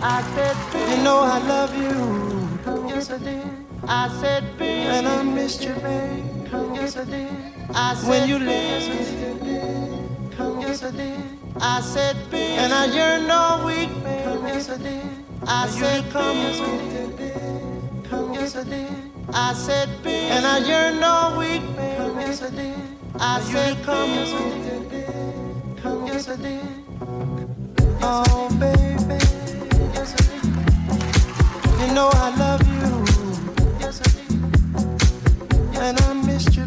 I said, baby, you know I love you. Yes, I did. I said, baby, and I missed you, babe. Yes, I did. I said, when you left, yes, I did. I said, baby, and I yearned all week, babe. Yes, I did. I said, come, yes, I did. Come, yes, I did. I said, baby, and I yearned all week, babe. Yes, I did. I said, come, yes, I did. Come, yes, I did. Oh, baby. And I missed you,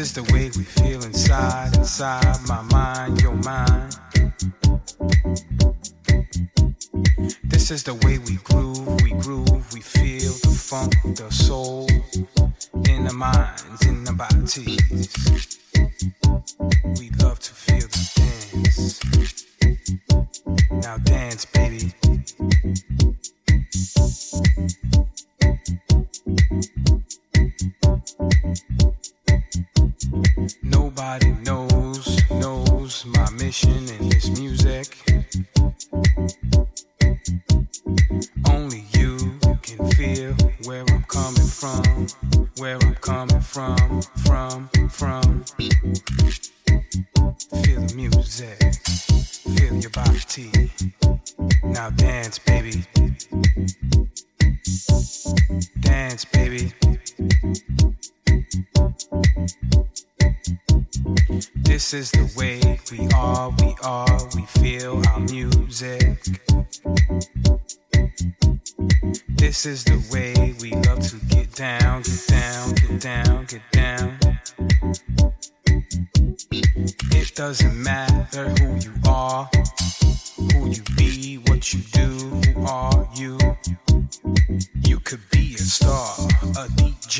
is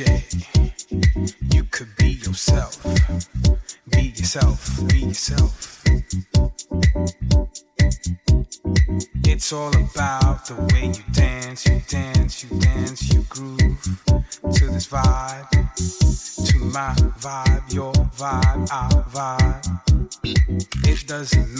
You could be yourself. Be yourself, be yourself. It's all about the way you dance, you dance, you dance, you groove to this vibe, to my vibe, your vibe, our vibe. It doesn't matter,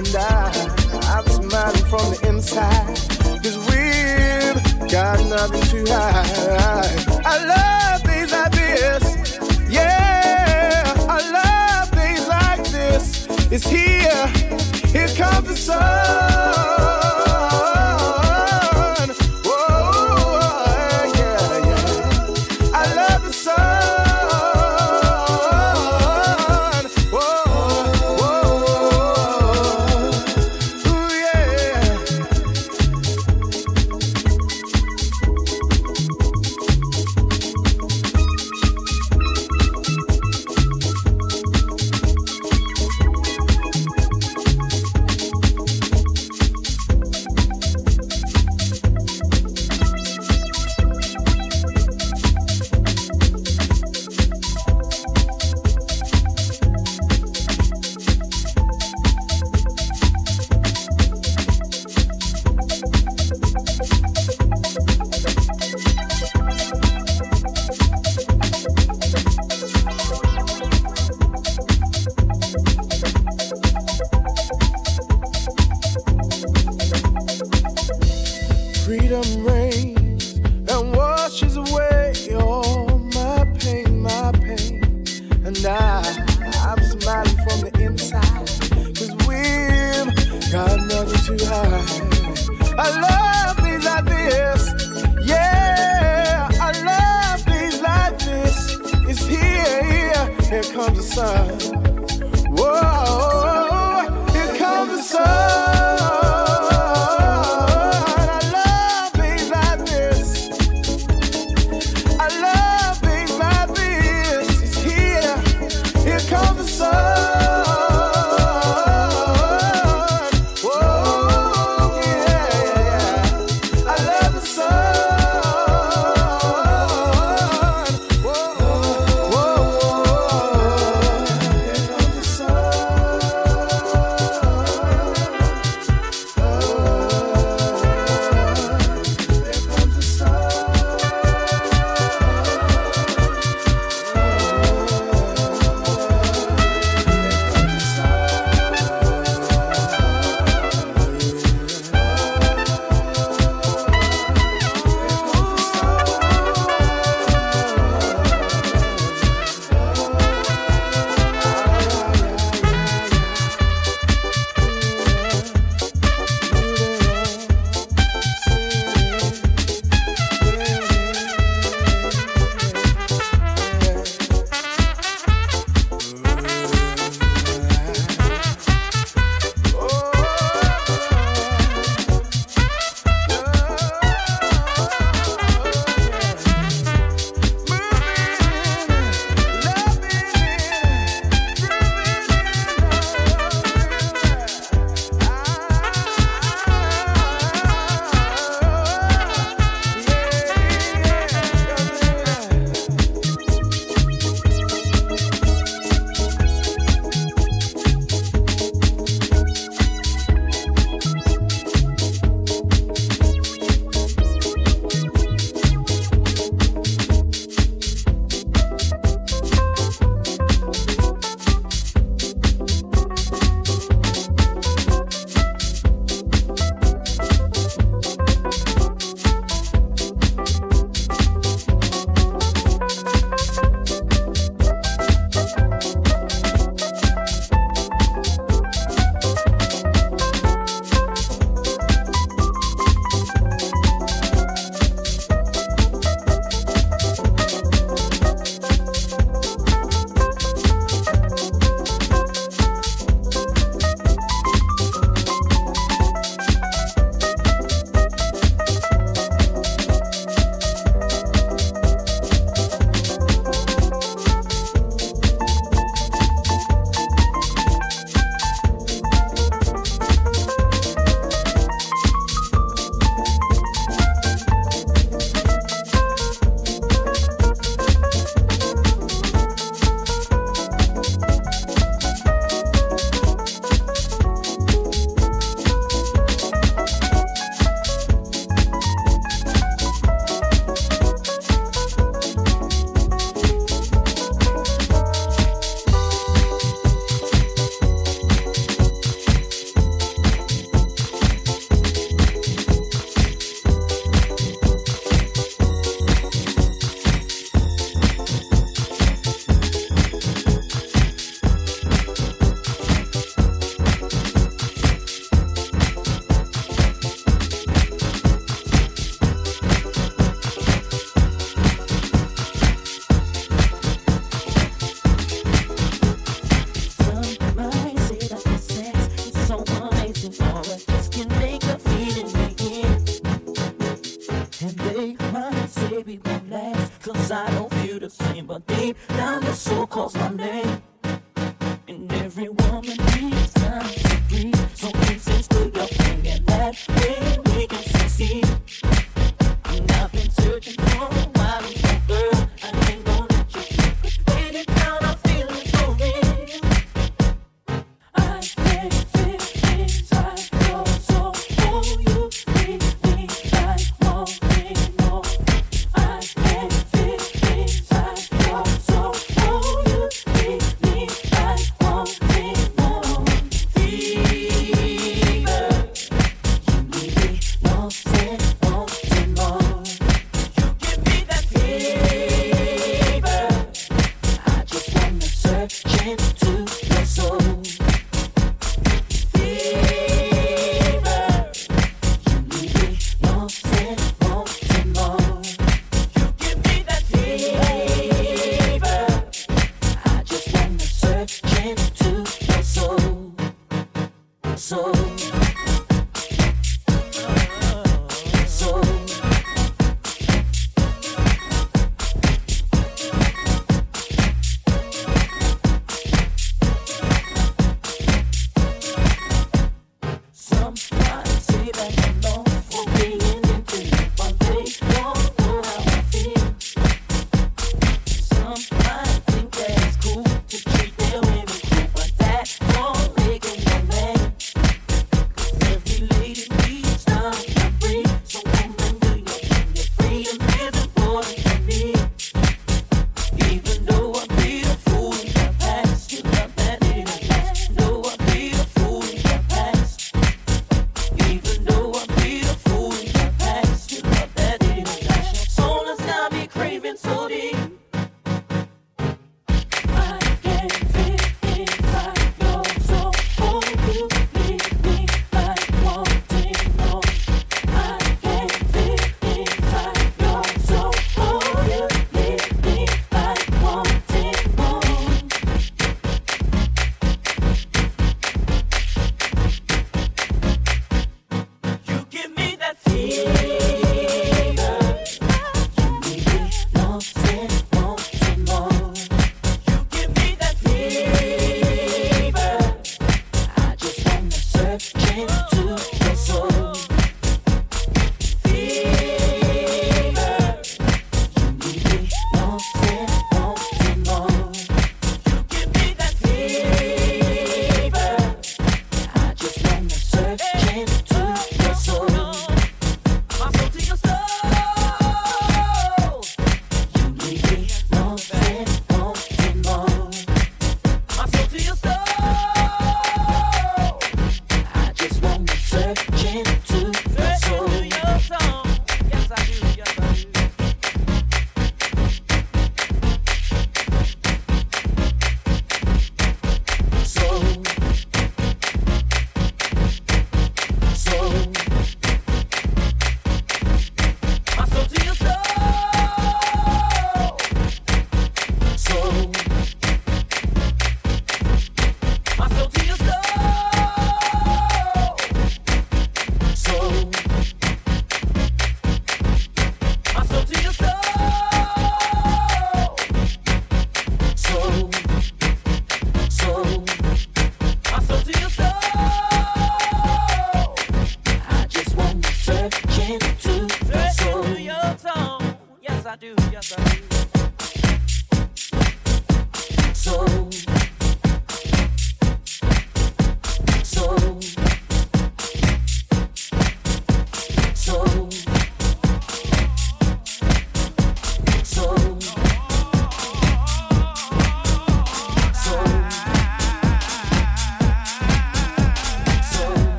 And I, I'm smiling from the inside, cause we've got nothing to hide. I love things like this, yeah, I love things like this. It's here, here comes the sun.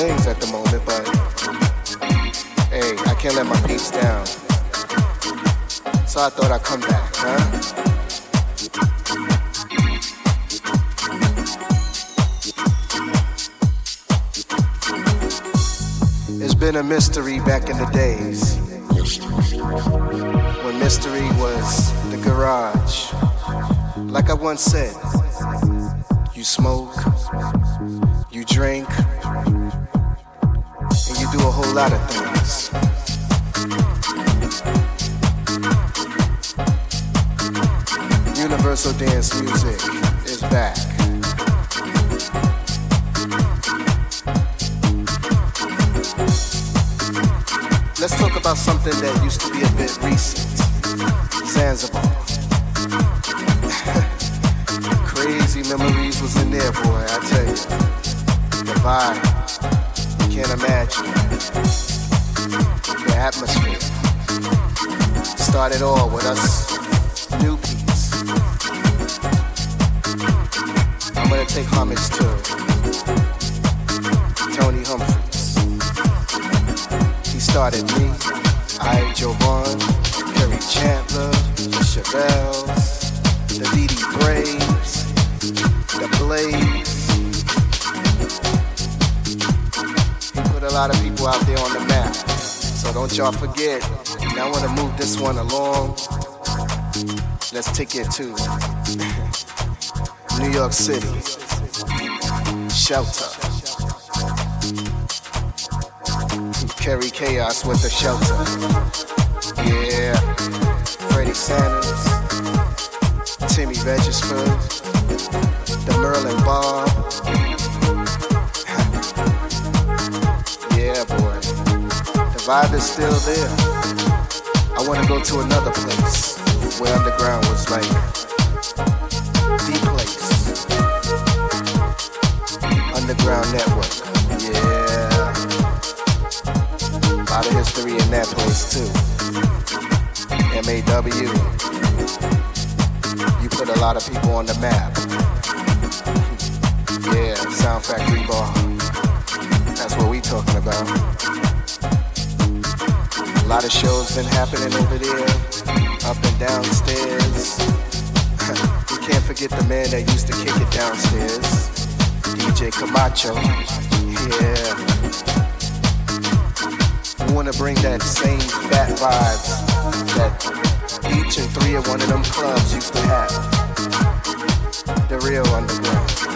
things at the moment, but hey, I can't let my peeps down. So I thought I'd come back, huh? It's been a mystery back in the days when mystery was the garage. Like I once said, you smoke, you drink a whole lot of things. Universal dance music is back. Let's talk about something that used to be a bit recent Zanzibar. Crazy memories was in there, boy, I tell you. The vibe can't imagine the atmosphere. Started all with us newbies. I'm gonna take homage to Tony Humphries. He started me, I Jovonn, Kerri Chandler, the Chevelles, the Dee Braves, the Blaze. Lot of people out there on the map. So don't y'all forget. And I want to move this one along. Let's take it to New York City. Shelter. Carry chaos with the shelter. Yeah. Freddie Sanders. Timmy Regisford. The Merlin Bar. Vibe is still there. I wanna go to another place where underground was like the place. Underground Network. Yeah. A lot of history in that place too. MAW. You put a lot of people on the map. Yeah, Sound Factory Bar. That's what we talking about. A lot of shows been happening over there, up and downstairs. we can't forget the man that used to kick it downstairs, DJ Camacho. Yeah. We wanna bring that same fat vibe that each and three of one of them clubs used to have. The real underground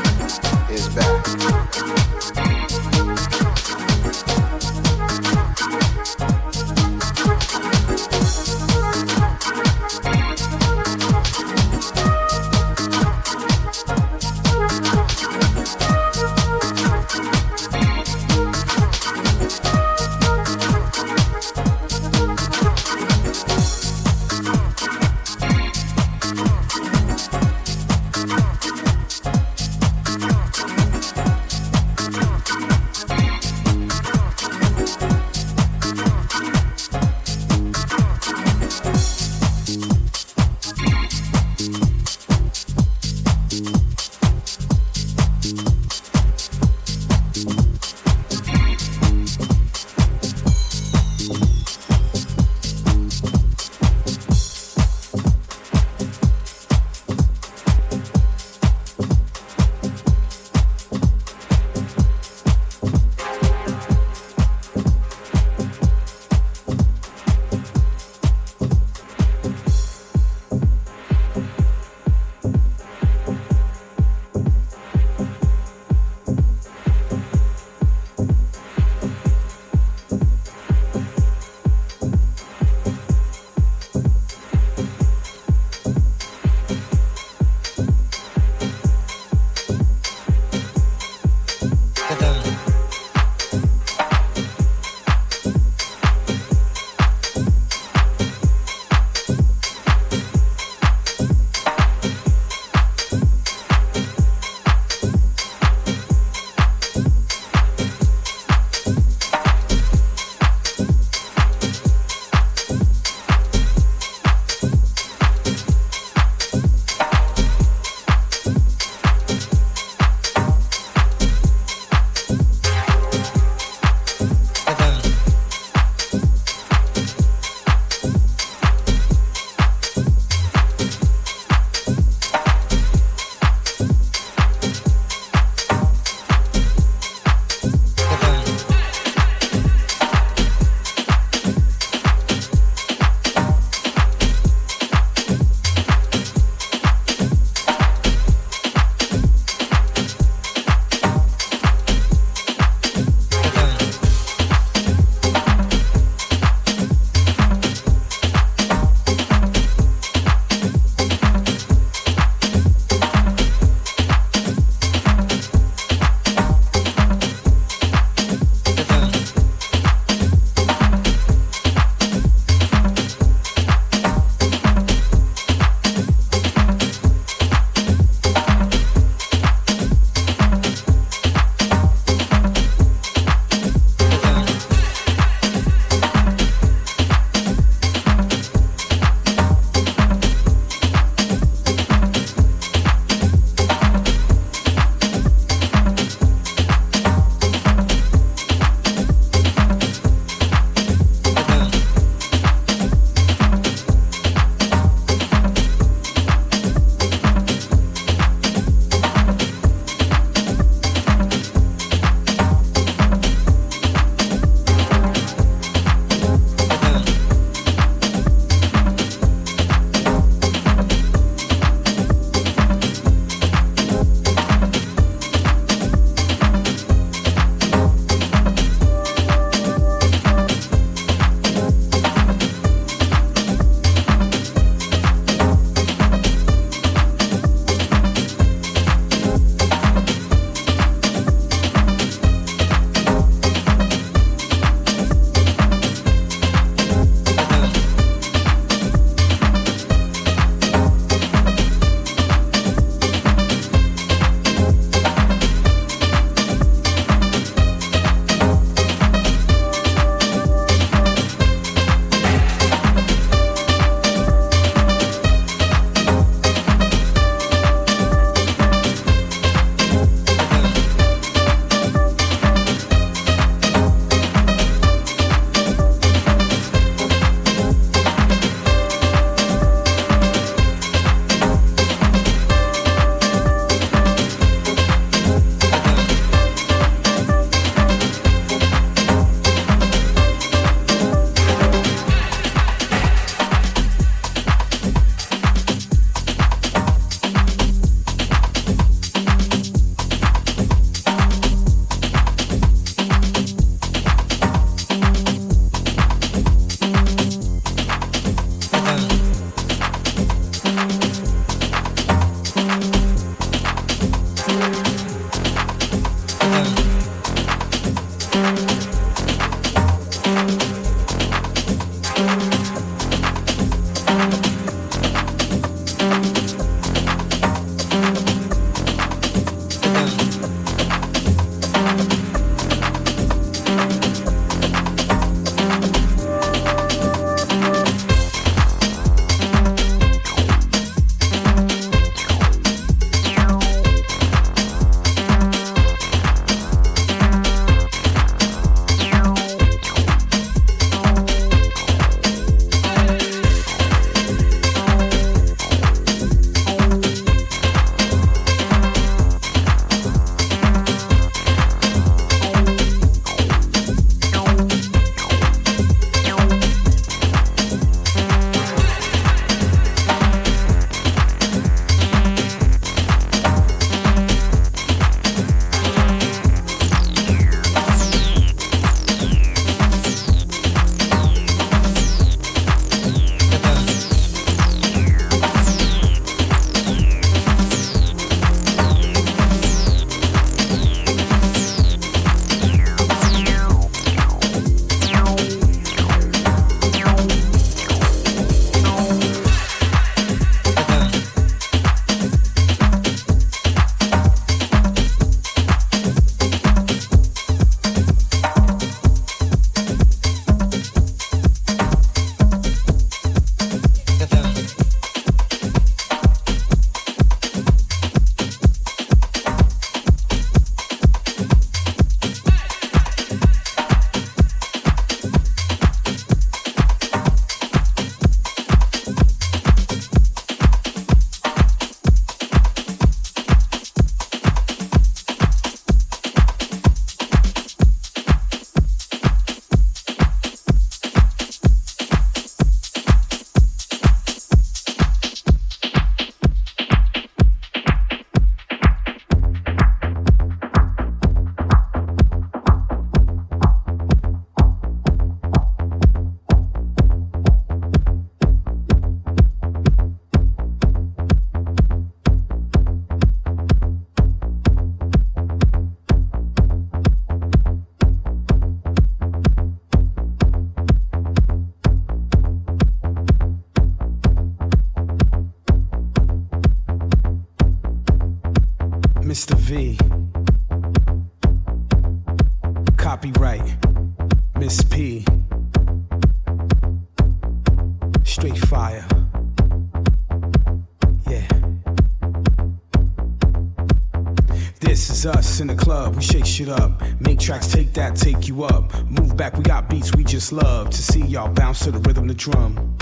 shit up. Make tracks, take that, take you up. Move back, we got beats we just love to see y'all bounce to the rhythm, the drum.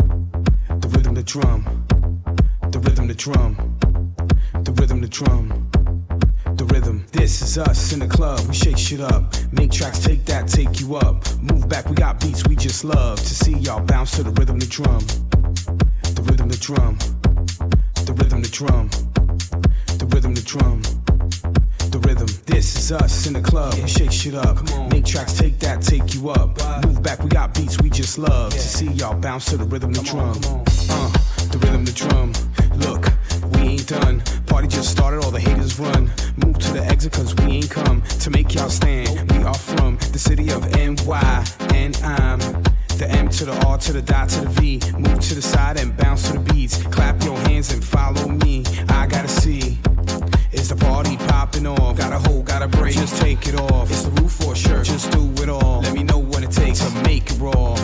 The rhythm, the drum. The rhythm, the drum. The rhythm, the drum. The rhythm. This is us in the club, we shake shit up. Make shit up. Make tracks, take that, take you up. Move back, we got beats we just love. To see y'all bounce to the rhythm, the drum. Uh, the rhythm, the drum. Look, we ain't done. Party just started, all the haters run. Move to the exit, cause we ain't come to make y'all stand. We are from the city of NY, and I'm the M to the R to the dot to the V. Move to the side and bounce to the beats. Clap your hands and follow me. I gotta see. Is the party popping off? Gotta hold just take it off. It's the roof or a shirt. Just do it all. Let me know what it takes to make it raw.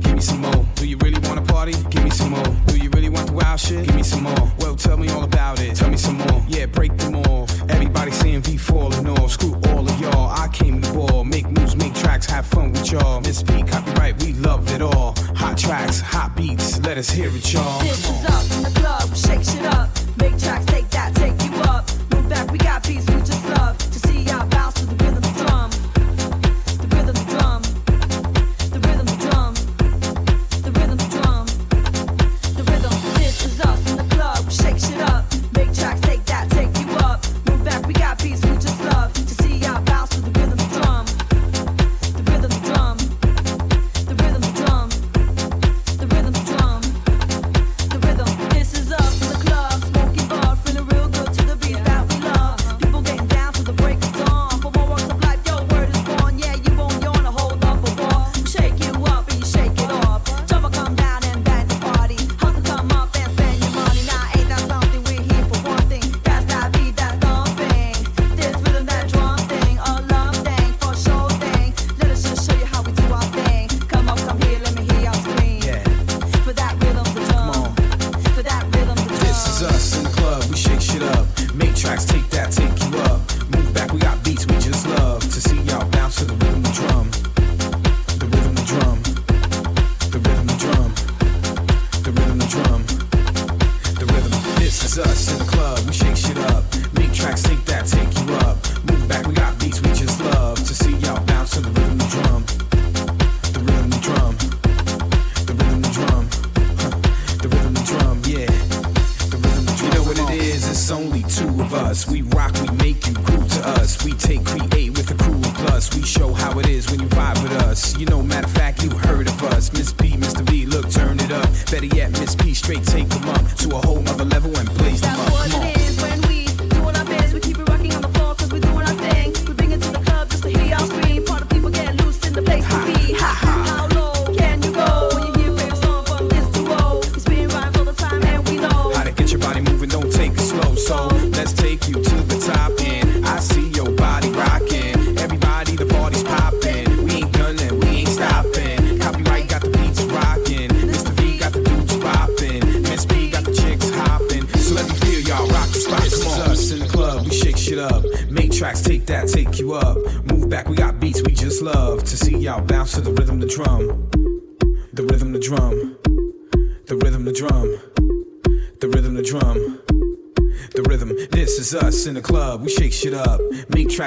Give me some more. Do you really wanna party? Give me some more. Do you really want the wild shit? Give me some more. Well, tell me all about it. Tell me some more. Yeah, break them off. Everybody seeing V falling off. Screw all of y'all. I came to ball. Make moves, make tracks, have fun with y'all. Miss B, copyright, we loved it all. Hot tracks, hot beats, let us hear it, y'all. This is up. in the club, shake it up.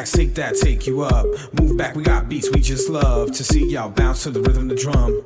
take that, take you up. Move back, we got beats we just love to see y'all bounce to the rhythm, the drum.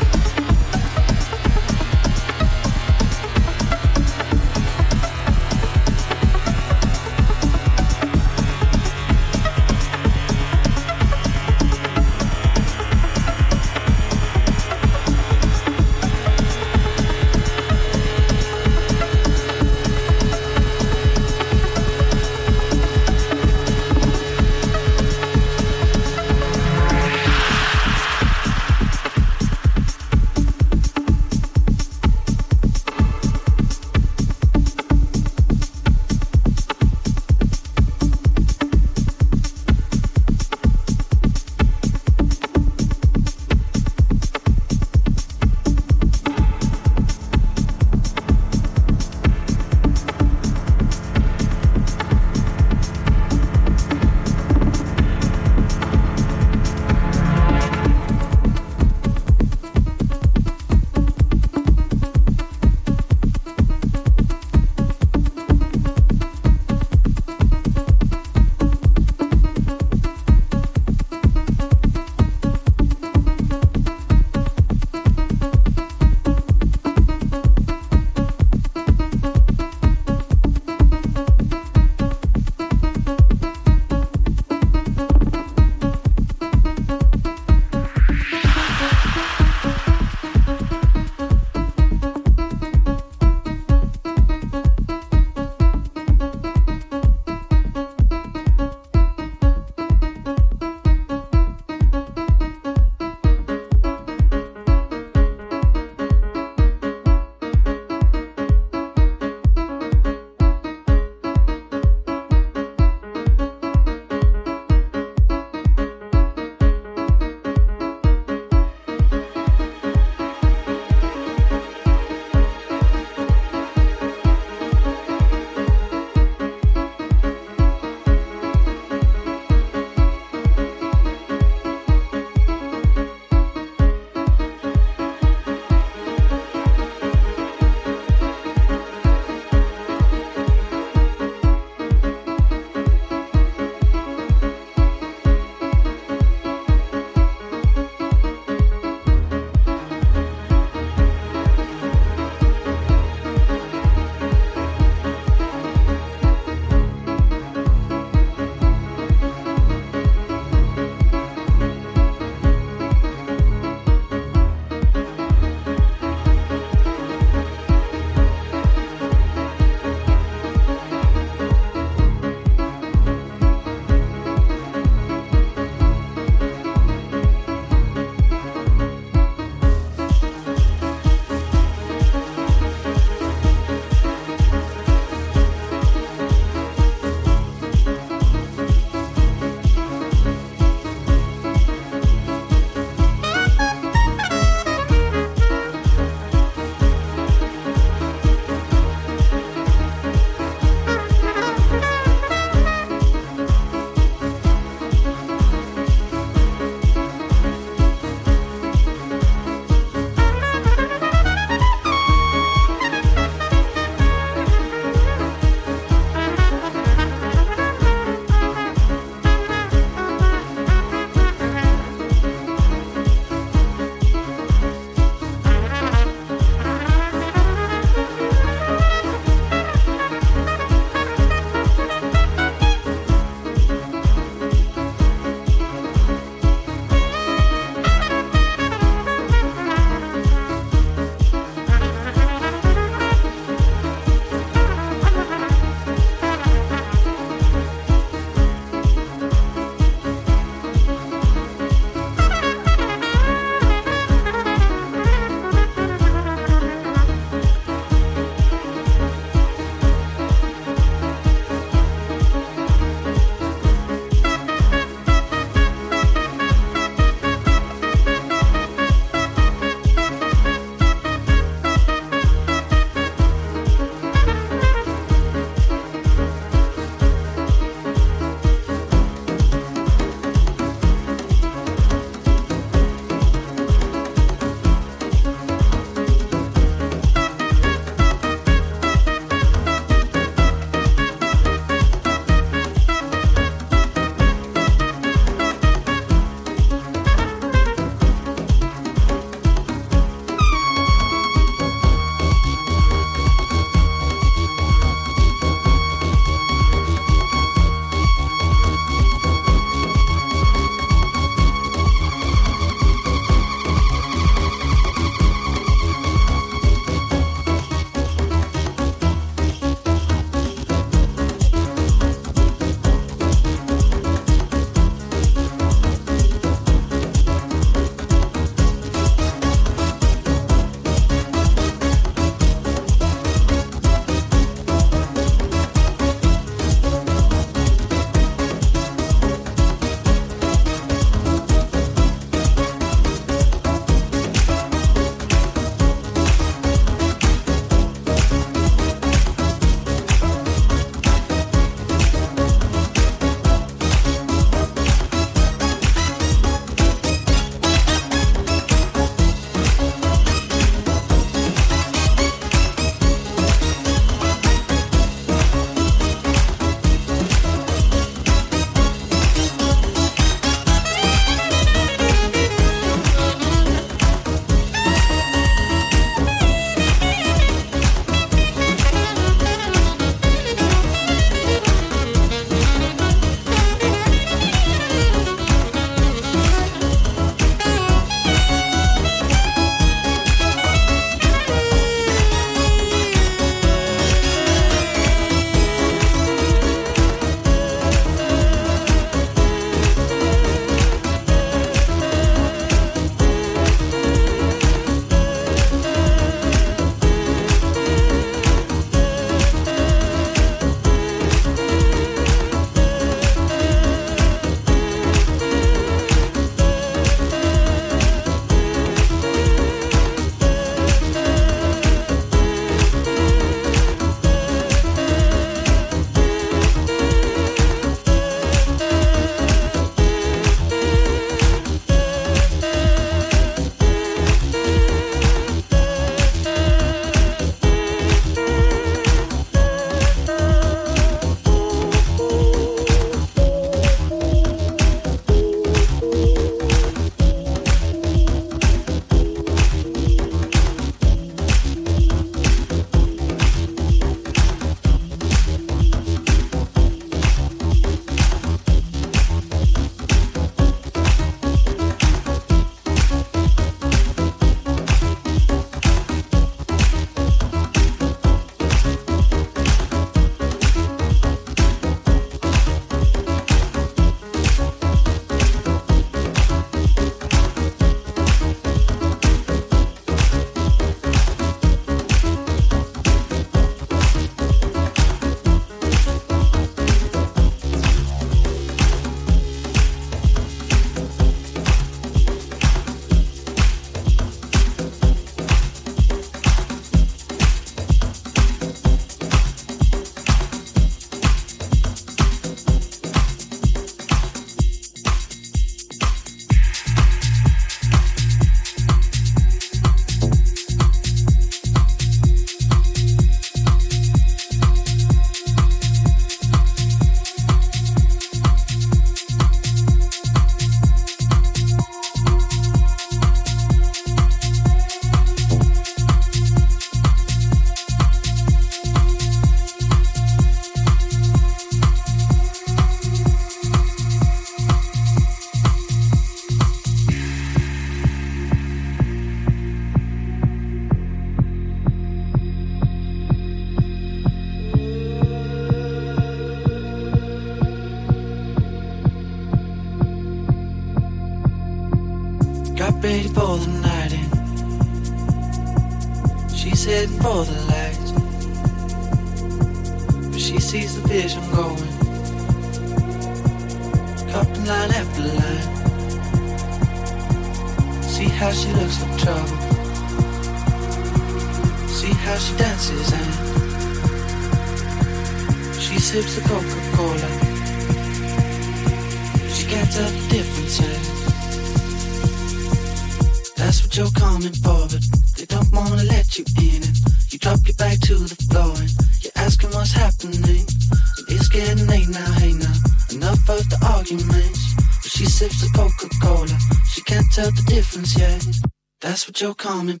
coming.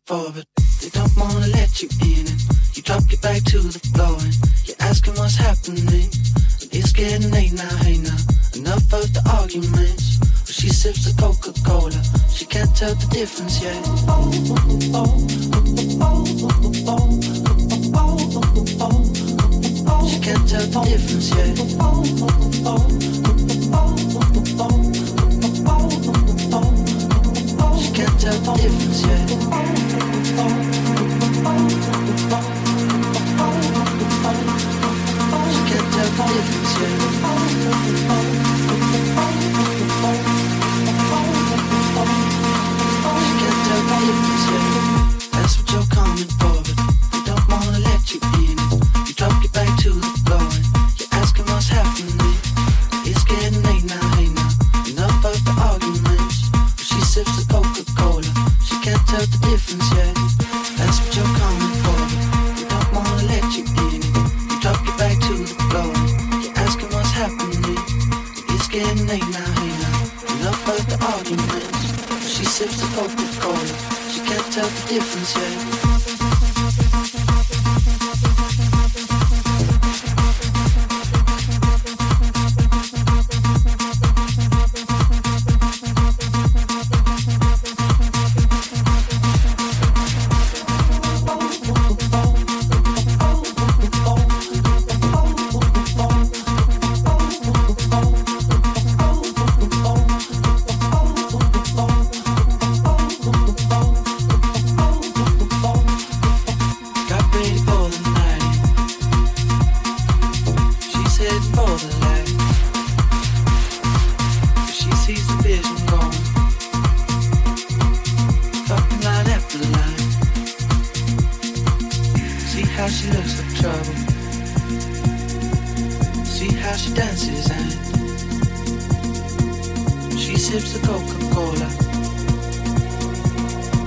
how she looks like trouble. See how she dances and she sips the Coca Cola.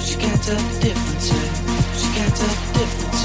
She can't tell the difference. She can't tell the difference.